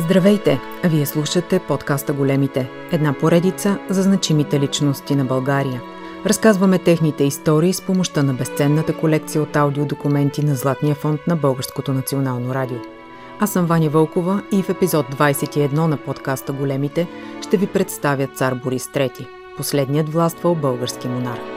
Здравейте! Вие слушате подкаста Големите, една поредица за значимите личности на България. Разказваме техните истории с помощта на безценната колекция от аудиодокументи на Златния фонд на Българското национално радио. Аз съм Ваня Вълкова и в епизод 21 на подкаста Големите ще ви представя цар Борис III, последният властвал български монарх.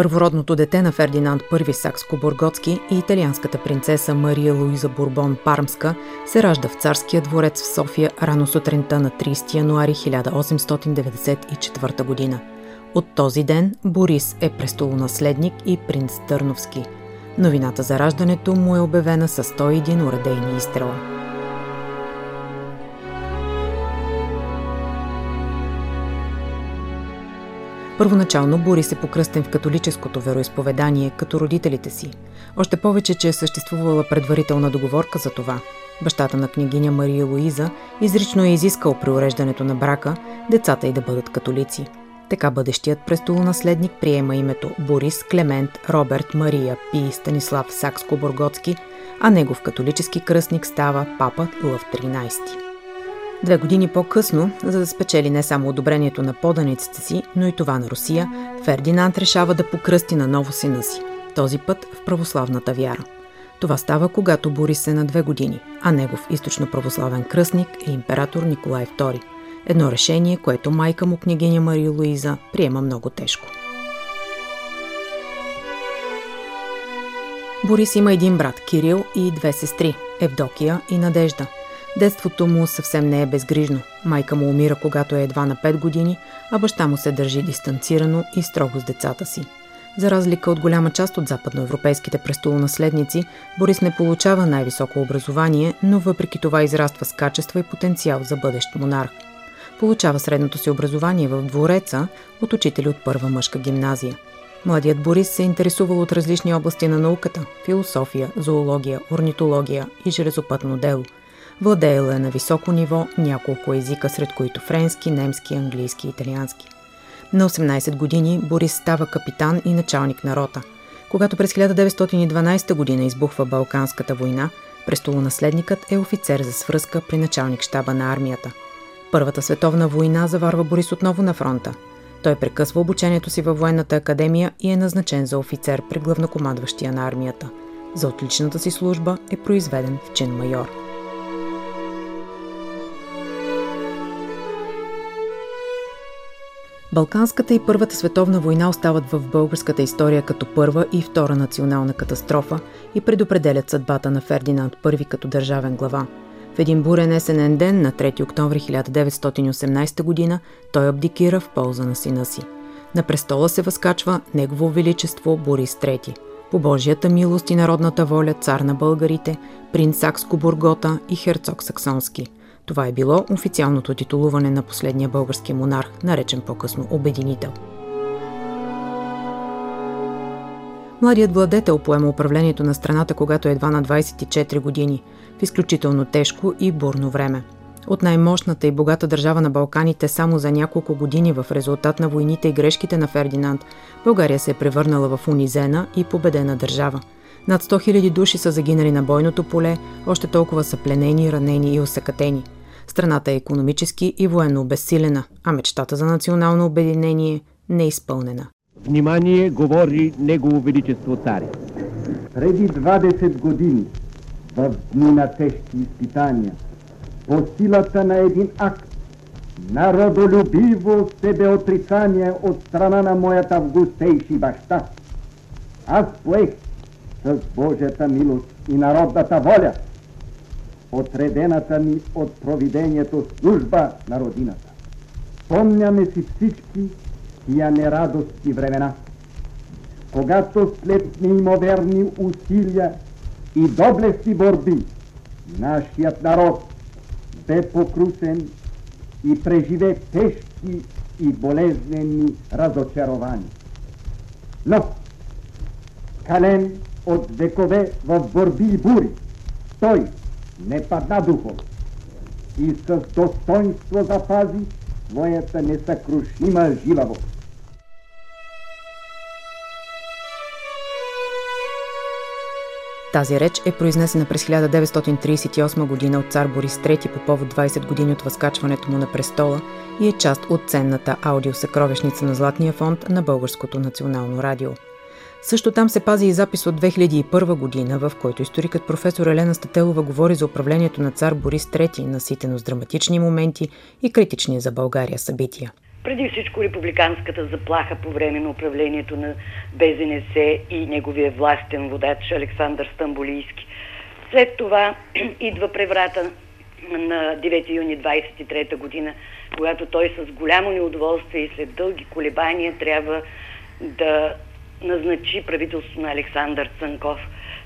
Първородното дете на Фердинанд I Сакско-Бургоцки и италианската принцеса Мария Луиза Бурбон Пармска се ражда в царския дворец в София рано сутринта на 30 януари 1894 година. От този ден Борис е престолонаследник и принц Търновски. Новината за раждането му е обявена с 101 урадейни изстрела. Първоначално Борис е покръстен в католическото вероисповедание, като родителите си. Още повече, че е съществувала предварителна договорка за това. Бащата на княгиня Мария Луиза изрично е изискал при уреждането на брака децата й да бъдат католици. Така бъдещият престолонаследник приема името Борис Клемент Роберт Мария Пи Станислав Сакско-Боргоцки, а негов католически кръстник става папа Лъв 13. Две години по-късно, за да спечели не само одобрението на поданиците си, но и това на Русия, Фердинанд решава да покръсти на ново сина си, този път в православната вяра. Това става, когато Борис е на две години, а негов източно-православен кръстник е император Николай II. Едно решение, което майка му княгиня Мария Луиза приема много тежко. Борис има един брат Кирил и две сестри – Евдокия и Надежда – Детството му съвсем не е безгрижно. Майка му умира, когато е едва на 5 години, а баща му се държи дистанцирано и строго с децата си. За разлика от голяма част от западноевропейските престолонаследници, Борис не получава най-високо образование, но въпреки това израства с качества и потенциал за бъдещ монарх. Получава средното си образование в двореца от учители от първа мъжка гимназия. Младият Борис се интересувал от различни области на науката – философия, зоология, орнитология и железопътно дело – Владеела е на високо ниво няколко езика, сред които френски, немски, английски и италиански. На 18 години Борис става капитан и началник на рота. Когато през 1912 година избухва Балканската война, престолонаследникът е офицер за свръзка при началник щаба на армията. Първата световна война заварва Борис отново на фронта. Той прекъсва обучението си във военната академия и е назначен за офицер при главнокомандващия на армията. За отличната си служба е произведен в чин майор. Балканската и Първата световна война остават в българската история като първа и втора национална катастрофа и предопределят съдбата на Фердинанд I като държавен глава. В един бурен есенен ден на 3 октомври 1918 г. той абдикира в полза на сина си. На престола се възкачва Негово Величество Борис III. По Божията милост и народната воля цар на българите, принц Сакско-Бургота и херцог Саксонски – това е било официалното титулуване на последния български монарх, наречен по-късно Обединител. Младият владетел поема управлението на страната, когато е едва на 24 години, в изключително тежко и бурно време. От най-мощната и богата държава на Балканите само за няколко години в резултат на войните и грешките на Фердинанд, България се е превърнала в унизена и победена държава. Над 100 000 души са загинали на бойното поле, още толкова са пленени, ранени и осъкатени – Страната е економически и военно обезсилена, а мечтата за национално обединение не е изпълнена. Внимание, говори Негово Величество царя. Преди 20 години, в дни на тежки изпитания, по силата на един акт, народолюбиво себеотрицание от страна на моята августейши баща, аз поех с Божията милост и народната воля – отредената ми от провидението служба на родината. Помняме си всички тия нерадостни времена, когато след неимоверни усилия и доблести борби нашият народ бе покрусен и преживе тежки и болезнени разочарования. Но, кален от векове в борби и бури, той не падна духом и с достоинство запази своята несъкрушима жилавост. Тази реч е произнесена през 1938 година от цар Борис III по повод 20 години от възкачването му на престола и е част от ценната аудиосъкровищница на Златния фонд на Българското национално радио. Също там се пази и запис от 2001 година, в който историкът професор Елена Стателова говори за управлението на цар Борис III, наситено с драматични моменти и критични за България събития. Преди всичко републиканската заплаха по време на управлението на БЗНС и неговия властен водач Александър Стамбулийски. След това идва преврата на 9 юни 23 година, когато той с голямо неудоволствие и след дълги колебания трябва да назначи правителство на Александър Цанков.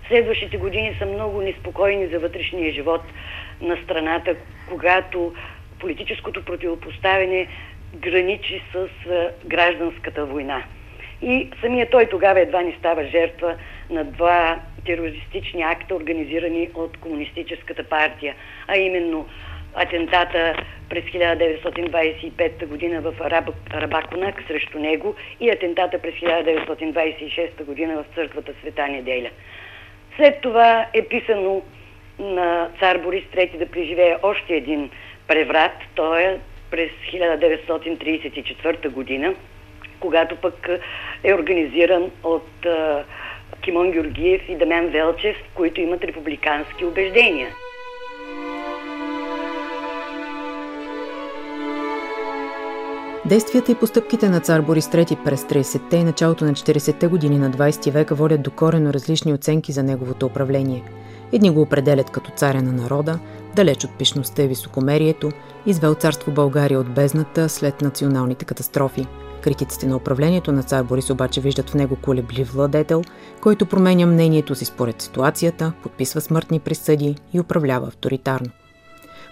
Следващите години са много неспокойни за вътрешния живот на страната, когато политическото противопоставяне граничи с гражданската война. И самия той тогава едва не става жертва на два терористични акта, организирани от Комунистическата партия, а именно атентата през 1925 година в Рабаконак срещу него и атентата през 1926 година в църквата Света Неделя. След това е писано на цар Борис III да преживее още един преврат, той е през 1934 година, когато пък е организиран от Кимон Георгиев и Дамян Велчев, които имат републикански убеждения. Действията и постъпките на цар Борис III през 30-те и началото на 40-те години на 20 века водят до корено различни оценки за неговото управление. Едни го определят като царя на народа, далеч от пишността и високомерието, извел царство България от бездната след националните катастрофи. Критиците на управлението на цар Борис обаче виждат в него колеблив владетел, който променя мнението си според ситуацията, подписва смъртни присъди и управлява авторитарно.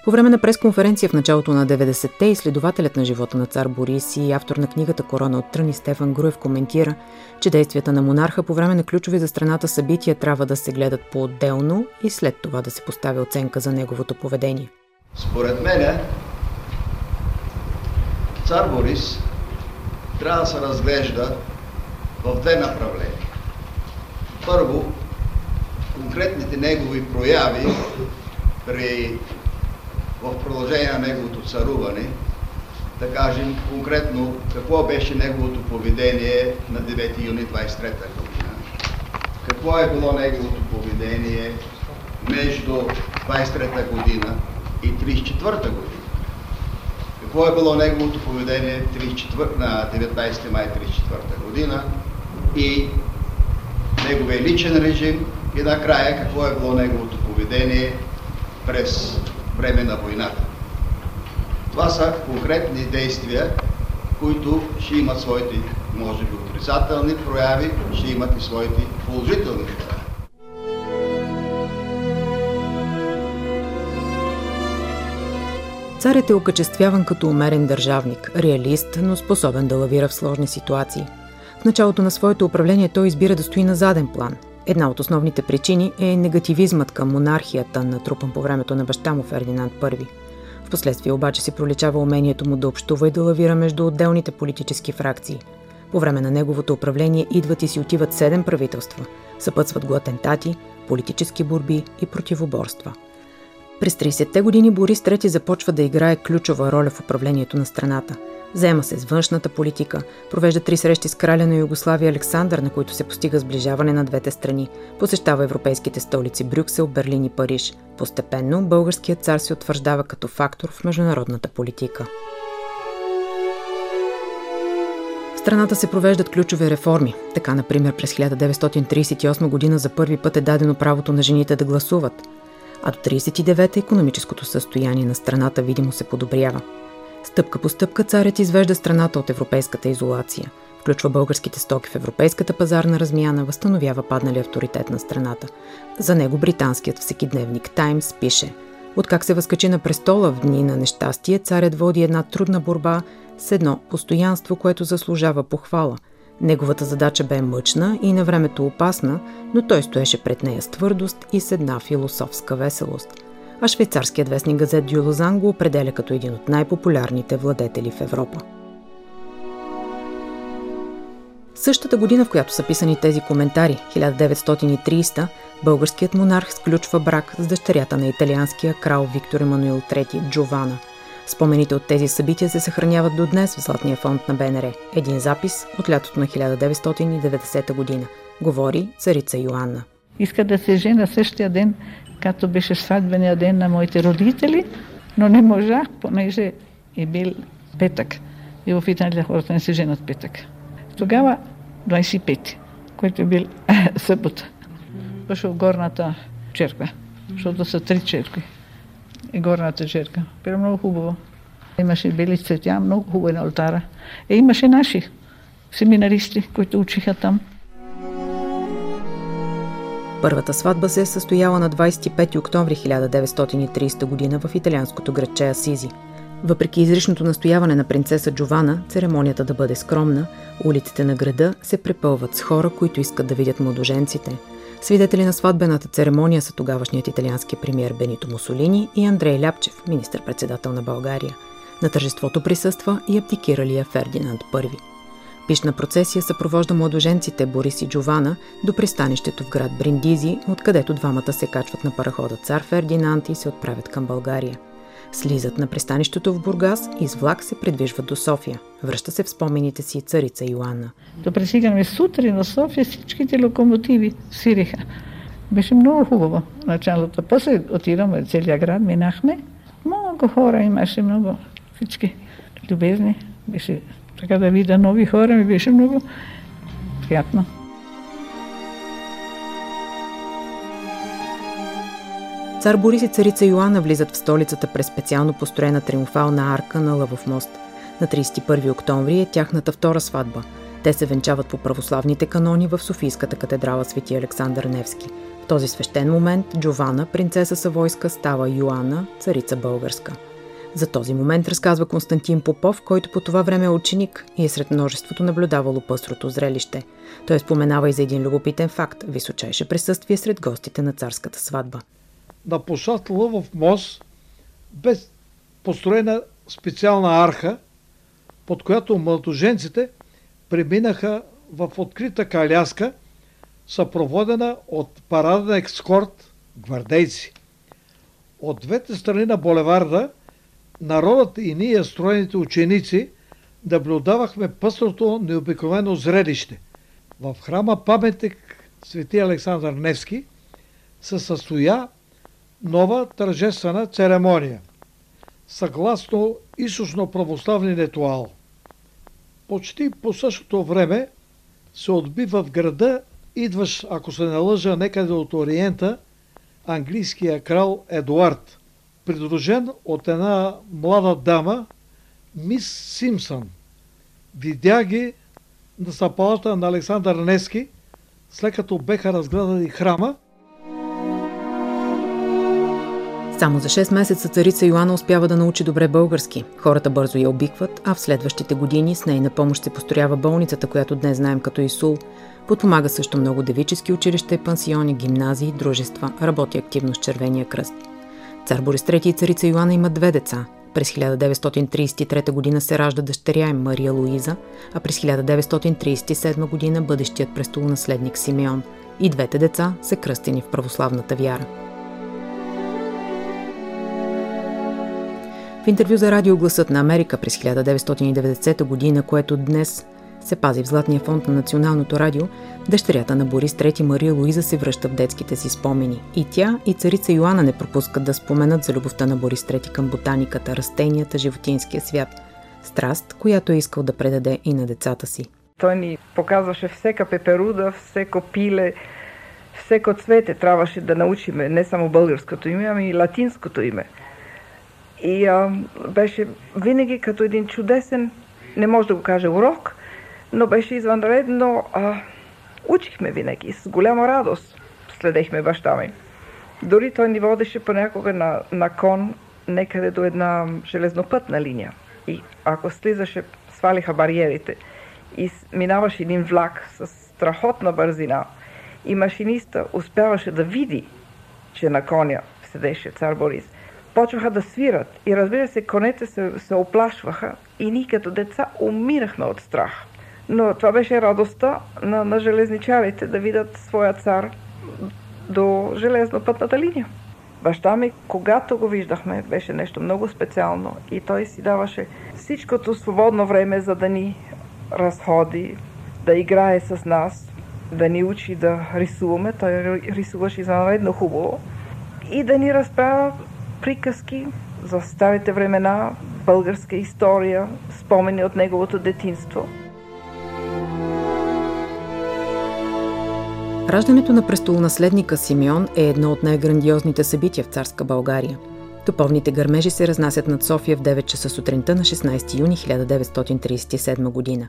По време на пресконференция в началото на 90-те изследователят на живота на цар Борис и автор на книгата Корона от Тръни Стефан Груев коментира, че действията на монарха по време на ключови за страната събития трябва да се гледат по-отделно и след това да се поставя оценка за неговото поведение. Според мен цар Борис трябва да се разглежда в две направления. Първо, конкретните негови прояви при в продължение на неговото царуване, да кажем конкретно какво беше неговото поведение на 9 юни 23 година. Какво е било неговото поведение между 23 година и 34 година. Какво е било неговото поведение 34, на 19 май 34 година и неговия личен режим и накрая какво е било неговото поведение през време на войната. Това са конкретни действия, които ще имат своите, може би, отрицателни прояви, ще имат и своите положителни прояви. Царят е окачествяван като умерен държавник, реалист, но способен да лавира в сложни ситуации. В началото на своето управление той избира да стои на заден план – Една от основните причини е негативизмът към монархията, натрупан по времето на баща му Фердинанд I. Впоследствие обаче си проличава умението му да общува и да лавира между отделните политически фракции. По време на неговото управление идват и си отиват седем правителства, съпътстват го атентати, политически борби и противоборства. През 30-те години Борис III започва да играе ключова роля в управлението на страната – Заема се с външната политика, провежда три срещи с краля на Югославия Александър, на които се постига сближаване на двете страни. Посещава европейските столици Брюксел, Берлин и Париж. Постепенно българският цар се утвърждава като фактор в международната политика. Страната се провеждат ключови реформи. Така, например, през 1938 година за първи път е дадено правото на жените да гласуват. А до 39-та економическото състояние на страната видимо се подобрява. Стъпка по стъпка царят извежда страната от европейската изолация. Включва българските стоки в европейската пазарна размяна, възстановява паднали авторитет на страната. За него британският всекидневник Таймс пише От как се възкачи на престола в дни на нещастие, царят води една трудна борба с едно постоянство, което заслужава похвала. Неговата задача бе мъчна и на времето опасна, но той стоеше пред нея с твърдост и с една философска веселост – а швейцарският вестник газет Дюлозан го определя като един от най-популярните владетели в Европа. Същата година, в която са писани тези коментари, 1930, българският монарх сключва брак с дъщерята на италианския крал Виктор Емануил III Джована. Спомените от тези събития се съхраняват до днес в Златния фонд на БНР. Един запис от лятото на 1990 година. Говори царица Йоанна. Иска да се жена същия ден, като беше сватбения ден на моите родители, но не можах, понеже е бил петък. И в Италия хората не се женат петък. Тогава 25, който е бил събота. Дошъл в горната черква, защото са три черкви. И горната черква. Било много хубаво. Имаше бели цветя, много хубаво на алтара. И имаше наши семинаристи, които учиха там. Първата сватба се е състояла на 25 октомври 1930 година в италианското градче Асизи. Въпреки изричното настояване на принцеса Джована, церемонията да бъде скромна, улиците на града се препълват с хора, които искат да видят младоженците. Свидетели на сватбената церемония са тогавашният италиански премьер Бенито Мусолини и Андрей Ляпчев, министър-председател на България. На тържеството присъства и абдикиралия Фердинанд I. Пишна процесия съпровожда младоженците Борис и Джована до пристанището в град Бриндизи, откъдето двамата се качват на парахода Цар Фердинанд и се отправят към България. Слизат на пристанището в Бургас и с влак се придвижват до София. Връща се в спомените си царица Йоанна. Да пресигаме сутрин на София всичките локомотиви свириха. Беше много хубаво началото. После отидаме целия град, минахме. Много хора имаше, много всички любезни. Беше така да видя нови хора ми беше много приятно. Цар Борис и царица Йоанна влизат в столицата през специално построена триумфална арка на Лъвов мост. На 31 октомври е тяхната втора сватба. Те се венчават по православните канони в Софийската катедрала Свети Александър Невски. В този свещен момент Джована, принцеса Савойска, става Йоанна, царица българска. За този момент разказва Константин Попов, който по това време е ученик и е сред множеството наблюдавало пъстрото зрелище. Той споменава и за един любопитен факт – височайше присъствие сред гостите на царската сватба. На площад в мост бе построена специална арха, под която младоженците преминаха в открита каляска, съпроводена от параден екскорт гвардейци. От двете страни на булеварда народът и ние, строените ученици, наблюдавахме пъстрото необикновено зрелище. В храма паметник Свети Александър Невски се състоя нова тържествена церемония, съгласно източно-православни ритуал. Почти по същото време се отби в града, идваш, ако се налъжа некъде от Ориента, английския крал Едуард – придружен от една млада дама, мис Симсън. Видя ги на стъпалата на Александър Нески, след като беха разгледали храма. Само за 6 месеца царица Йоанна успява да научи добре български. Хората бързо я обикват, а в следващите години с нейна помощ се построява болницата, която днес знаем като Исул. Подпомага също много девически училища, пансиони, гимназии, дружества. Работи активно с Червения кръст. Цар Борис III и царица Йоанна имат две деца. През 1933 г. се ражда дъщеря им Мария Луиза, а през 1937 г. бъдещият престолонаследник Симеон. И двете деца са кръстени в православната вяра. В интервю за радио Гласът на Америка през 1990 г., което днес се пази в Златния фонд на Националното радио, дъщерята на Борис III Мария Луиза се връща в детските си спомени. И тя, и царица Йоанна не пропускат да споменат за любовта на Борис III към ботаниката, растенията, животинския свят. Страст, която е искал да предаде и на децата си. Той ни показваше всека пеперуда, всеко пиле, всеко цвете трябваше да научиме, не само българското име, ами и латинското име. И а, беше винаги като един чудесен, не може да го каже урок, но беше извънредно. А, учихме винаги, с голяма радост следехме баща ми. Дори той ни водеше понякога на, на кон некъде до една железнопътна линия. И ако слизаше, свалиха бариерите и минаваше един влак с страхотна бързина и машиниста успяваше да види, че на коня седеше цар Борис. Почваха да свират и разбира се, конете се, се оплашваха и ние като деца умирахме от страх Но това беше радостта на, на железничарите да видят своя цар до железнопътната линия. Баща ми, когато го виждахме, беше нещо много специално и той си даваше всичкото свободно време, за да ни разходи, да играе с нас, да ни учи да рисуваме. Той рисуваше извънредно хубаво и да ни разправя приказки за старите времена, българска история, спомени от неговото детинство. Раждането на престолонаследника Симеон е едно от най-грандиозните събития в царска България. Топовните гърмежи се разнасят над София в 9 часа сутринта на 16 юни 1937 година.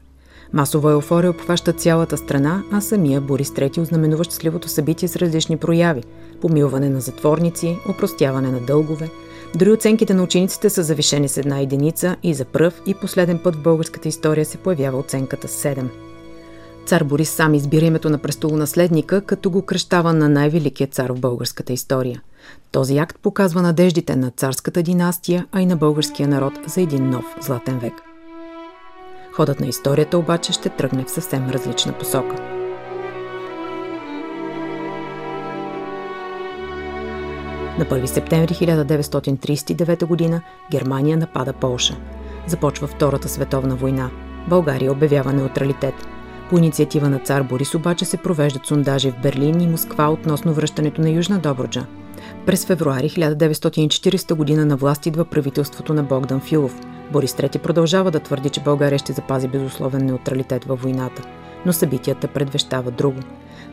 Масова еуфория обхваща цялата страна, а самия Борис III ознаменува щастливото събитие с различни прояви – помилване на затворници, упростяване на дългове. Дори оценките на учениците са завишени с една единица и за пръв и последен път в българската история се появява оценката 7. Цар Борис сам избира името на престолонаследника, като го кръщава на най-великия цар в българската история. Този акт показва надеждите на царската династия, а и на българския народ за един нов златен век. Ходът на историята обаче ще тръгне в съвсем различна посока. На 1 септември 1939 г. Германия напада Полша. Започва Втората световна война. България обявява неутралитет – по инициатива на цар Борис обаче се провеждат сондажи в Берлин и Москва относно връщането на Южна Добруджа. През февруари 1940 г. на власт идва правителството на Богдан Филов. Борис III продължава да твърди, че България ще запази безусловен неутралитет във войната. Но събитията предвещават друго.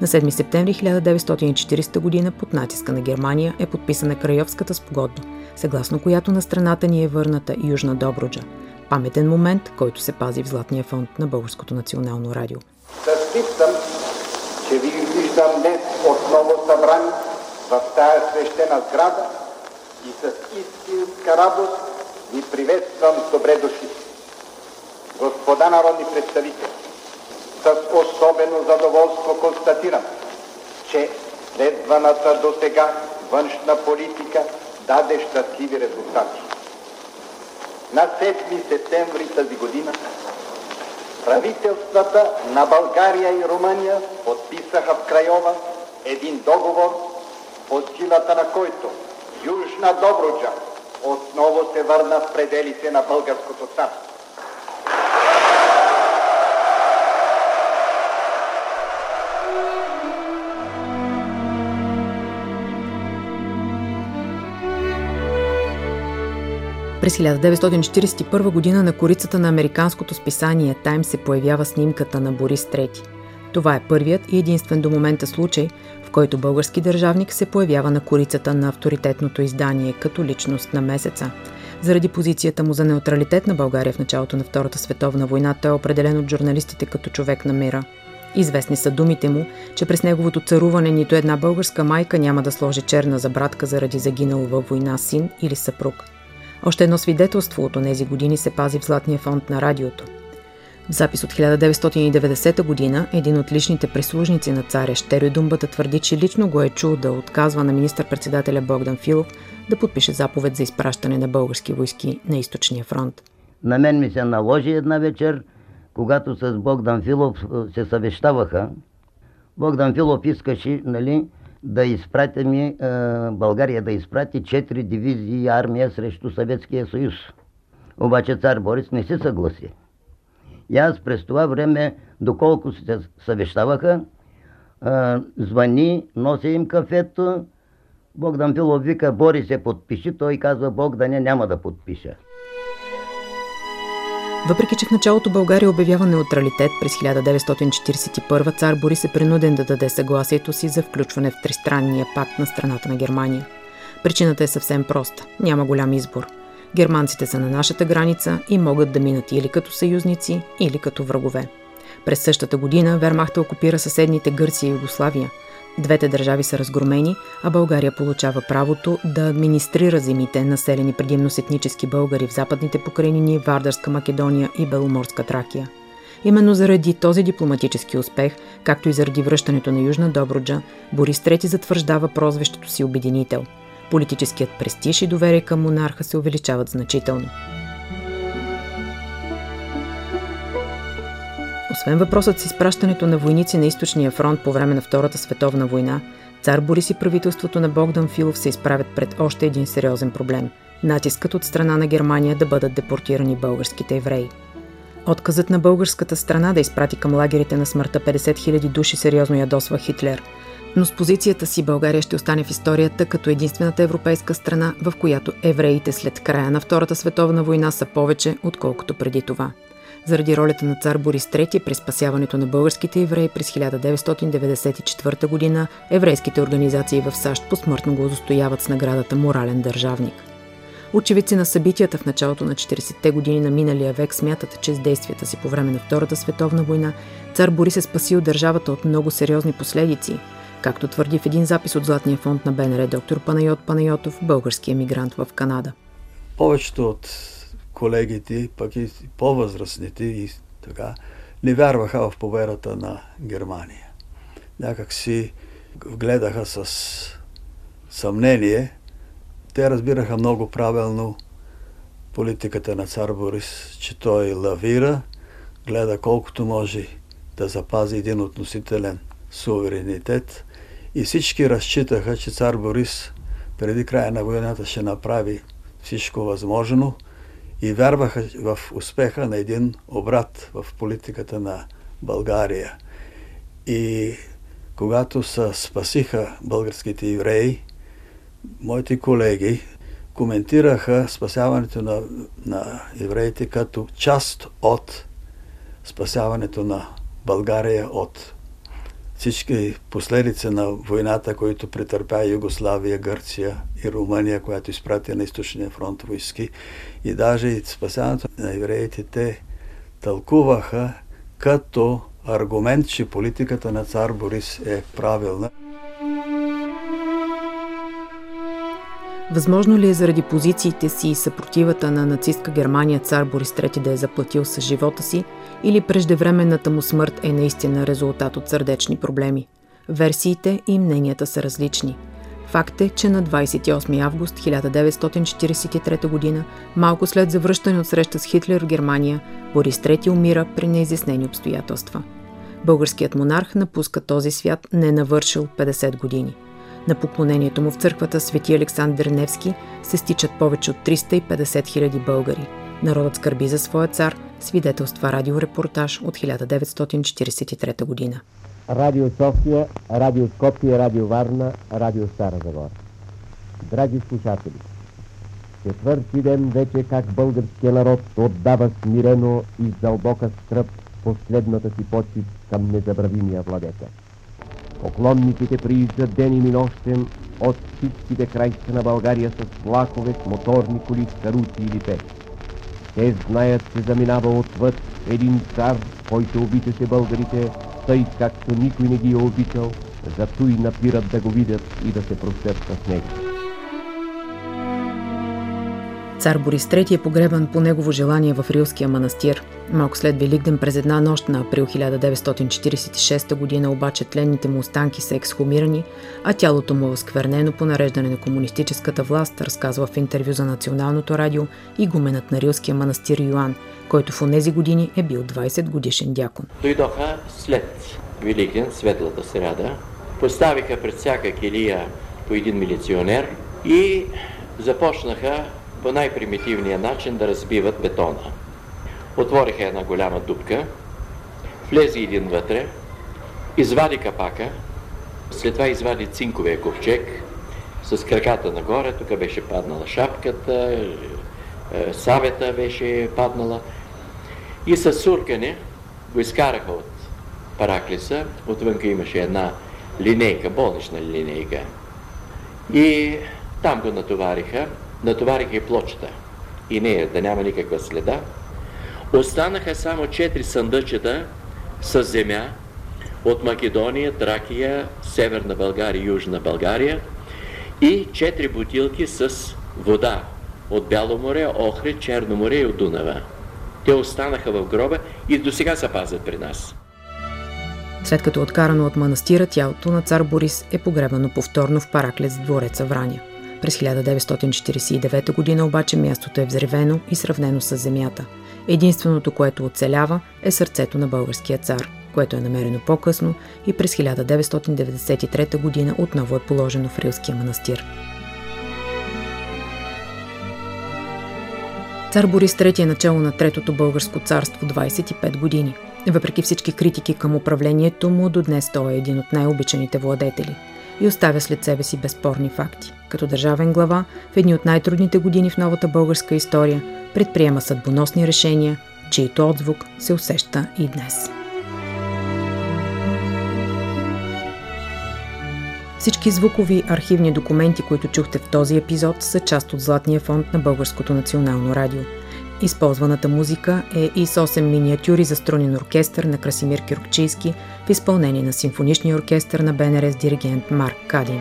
На 7 септември 1940 г. под натиска на Германия е подписана Крайовската спогодба, съгласно която на страната ни е върната Южна Добруджа – паметен момент, който се пази в Златния фонд на Българското национално радио. Съспитам, че ви виждам днес отново събрани в тая свещена сграда и с истинска радост ви приветствам добре дошли. Господа народни представители, с особено задоволство констатирам, че следваната до сега външна политика даде щастливи резултати. На 7 септември тази година правителствата на България и Румъния подписаха в Крайова един договор, по силата на който Южна Добруджа отново се върна в пределите на българското царство. През 1941 година на корицата на американското списание Тайм се появява снимката на Борис III. Това е първият и единствен до момента случай, в който български държавник се появява на корицата на авторитетното издание като личност на месеца. Заради позицията му за неутралитет на България в началото на Втората световна война, той е определен от журналистите като човек на мира. Известни са думите му, че през неговото царуване нито една българска майка няма да сложи черна забратка заради загинал във война син или съпруг – още едно свидетелство от тези години се пази в Златния фонд на радиото. В запис от 1990 година един от личните прислужници на царя Щерио Думбата твърди, че лично го е чул да отказва на министър-председателя Богдан Филов да подпише заповед за изпращане на български войски на източния фронт. На мен ми се наложи една вечер, когато с Богдан Филов се съвещаваха. Богдан Филов искаше, нали, да изпрати ми, България да изпрати 4 дивизии армия срещу Съветския съюз. Обаче цар Борис не се съгласи. И аз през това време, доколко се съвещаваха, звъни, носи им кафето, Богдан Филов вика, Борис се подпиши, той казва, Богдане няма да подпиша. Въпреки, че в началото България обявява неутралитет през 1941, цар Борис е принуден да даде съгласието си за включване в тристранния пакт на страната на Германия. Причината е съвсем проста. Няма голям избор. Германците са на нашата граница и могат да минат или като съюзници, или като врагове. През същата година Вермахта окупира съседните Гърция и Югославия – Двете държави са разгромени, а България получава правото да администрира земите, населени предимно с етнически българи в западните покрайнини, Вардарска Македония и Беломорска Тракия. Именно заради този дипломатически успех, както и заради връщането на Южна Добруджа, Борис III затвърждава прозвището си обединител. Политическият престиж и доверие към монарха се увеличават значително. Освен въпросът с изпращането на войници на източния фронт по време на Втората световна война, цар Борис и правителството на Богдан Филов се изправят пред още един сериозен проблем – натискът от страна на Германия да бъдат депортирани българските евреи. Отказът на българската страна да изпрати към лагерите на смъртта 50 000 души сериозно ядосва Хитлер. Но с позицията си България ще остане в историята като единствената европейска страна, в която евреите след края на Втората световна война са повече, отколкото преди това. Заради ролята на цар Борис III при спасяването на българските евреи през 1994 г. еврейските организации в САЩ посмъртно го удостояват с наградата Морален държавник. Очевидци на събитията в началото на 40-те години на миналия век смятат, че с действията си по време на Втората световна война цар Борис е спасил държавата от много сериозни последици, както твърди в един запис от Златния фонд на БНР доктор Панайот Панайотов, български емигрант в Канада. Повечето от колегите, пък и по-възрастните и така, не вярваха в победата на Германия. Някак си гледаха с съмнение. Те разбираха много правилно политиката на цар Борис, че той лавира, гледа колкото може да запази един относителен суверенитет и всички разчитаха, че цар Борис преди края на войната ще направи всичко възможно – и вярваха в успеха на един обрат в политиката на България. И когато се спасиха българските евреи, моите колеги коментираха спасяването на, на евреите като част от спасяването на България от всички последици на войната, които претърпя Югославия, Гърция и Румъния, която изпрати на източния фронт войски. И даже и спасяването на евреите те тълкуваха като аргумент, че политиката на цар Борис е правилна. Възможно ли е заради позициите си и съпротивата на нацистка Германия цар Борис III да е заплатил с живота си или преждевременната му смърт е наистина резултат от сърдечни проблеми? Версиите и мненията са различни. Факт е, че на 28 август 1943 г., малко след завръщане от среща с Хитлер в Германия, Борис III умира при неизяснени обстоятелства. Българският монарх напуска този свят не навършил 50 години – на поклонението му в църквата Свети Александър Невски се стичат повече от 350 хиляди българи. Народът скърби за своя цар, свидетелства радиорепортаж от 1943 година. Радио София, Радио Скопия, Радио Варна, Радио Стара Загора. Драги слушатели, четвърти ден вече как българския народ отдава смирено и с дълбока скръп последната си почет към незабравимия владетел. Поклонниците прииждат ден и нощем от всичките краища на България с влакове, с моторни коли, с каруци или пеш. Те знаят, че заминава отвъд един цар, който обичаше българите, тъй както никой не ги е обичал, зато и напират да го видят и да се простят с него. Цар Борис III е погребан по негово желание в Рилския манастир. Малко след Великден през една нощ на април 1946 г. обаче тленните му останки са ексхумирани, а тялото му е сквернено по нареждане на комунистическата власт, разказва в интервю за Националното радио и гуменът на Рилския манастир Йоан, който в онези години е бил 20 годишен дякон. Дойдоха след Великден, светлата сряда, поставиха пред всяка килия по един милиционер и започнаха по най-примитивния начин да разбиват бетона. Отвориха една голяма дупка, влезе един вътре, извади капака, след това извади цинковия ковчег с краката нагоре, тук беше паднала шапката, е, савета беше паднала и с суркане го изкараха от параклиса, отвънка имаше една линейка, болнична линейка. И там го натовариха натовариха и плочата и нея да няма никаква следа. Останаха само четири съндъчета с земя от Македония, Тракия, Северна България, Южна България и четири бутилки с вода от Бяло море, Охри, Черно море и от Дунава. Те останаха в гроба и до сега се пазят при нас. След като е откарано от манастира, тялото на цар Борис е погребано повторно в Параклец двореца Враня. През 1949 г. обаче мястото е взревено и сравнено с земята. Единственото, което оцелява, е сърцето на българския цар, което е намерено по-късно и през 1993 г. отново е положено в Рилския манастир. Цар Борис III е начало на Третото българско царство 25 години. Въпреки всички критики към управлението му, до днес той е един от най-обичаните владетели и оставя след себе си безспорни факти. Като държавен глава, в едни от най-трудните години в новата българска история, предприема съдбоносни решения, чието отзвук се усеща и днес. Всички звукови архивни документи, които чухте в този епизод, са част от Златния фонд на Българското национално радио. Използваната музика е и с 8 миниатюри за струнен оркестър на Красимир Киркчийски в изпълнение на симфоничния оркестър на БНР с диригент Марк Кадин.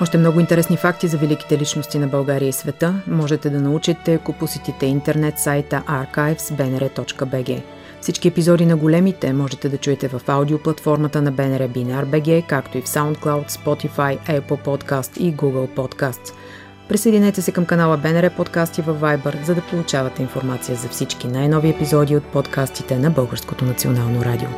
Още много интересни факти за великите личности на България и света можете да научите, ако посетите интернет сайта archives.bnr.bg. Всички епизоди на големите можете да чуете в аудиоплатформата на BNR Binar BG, както и в SoundCloud, Spotify, Apple Podcast и Google Podcasts. Присъединете се към канала BNR подкасти във Viber, за да получавате информация за всички най-нови епизоди от подкастите на Българското национално радио.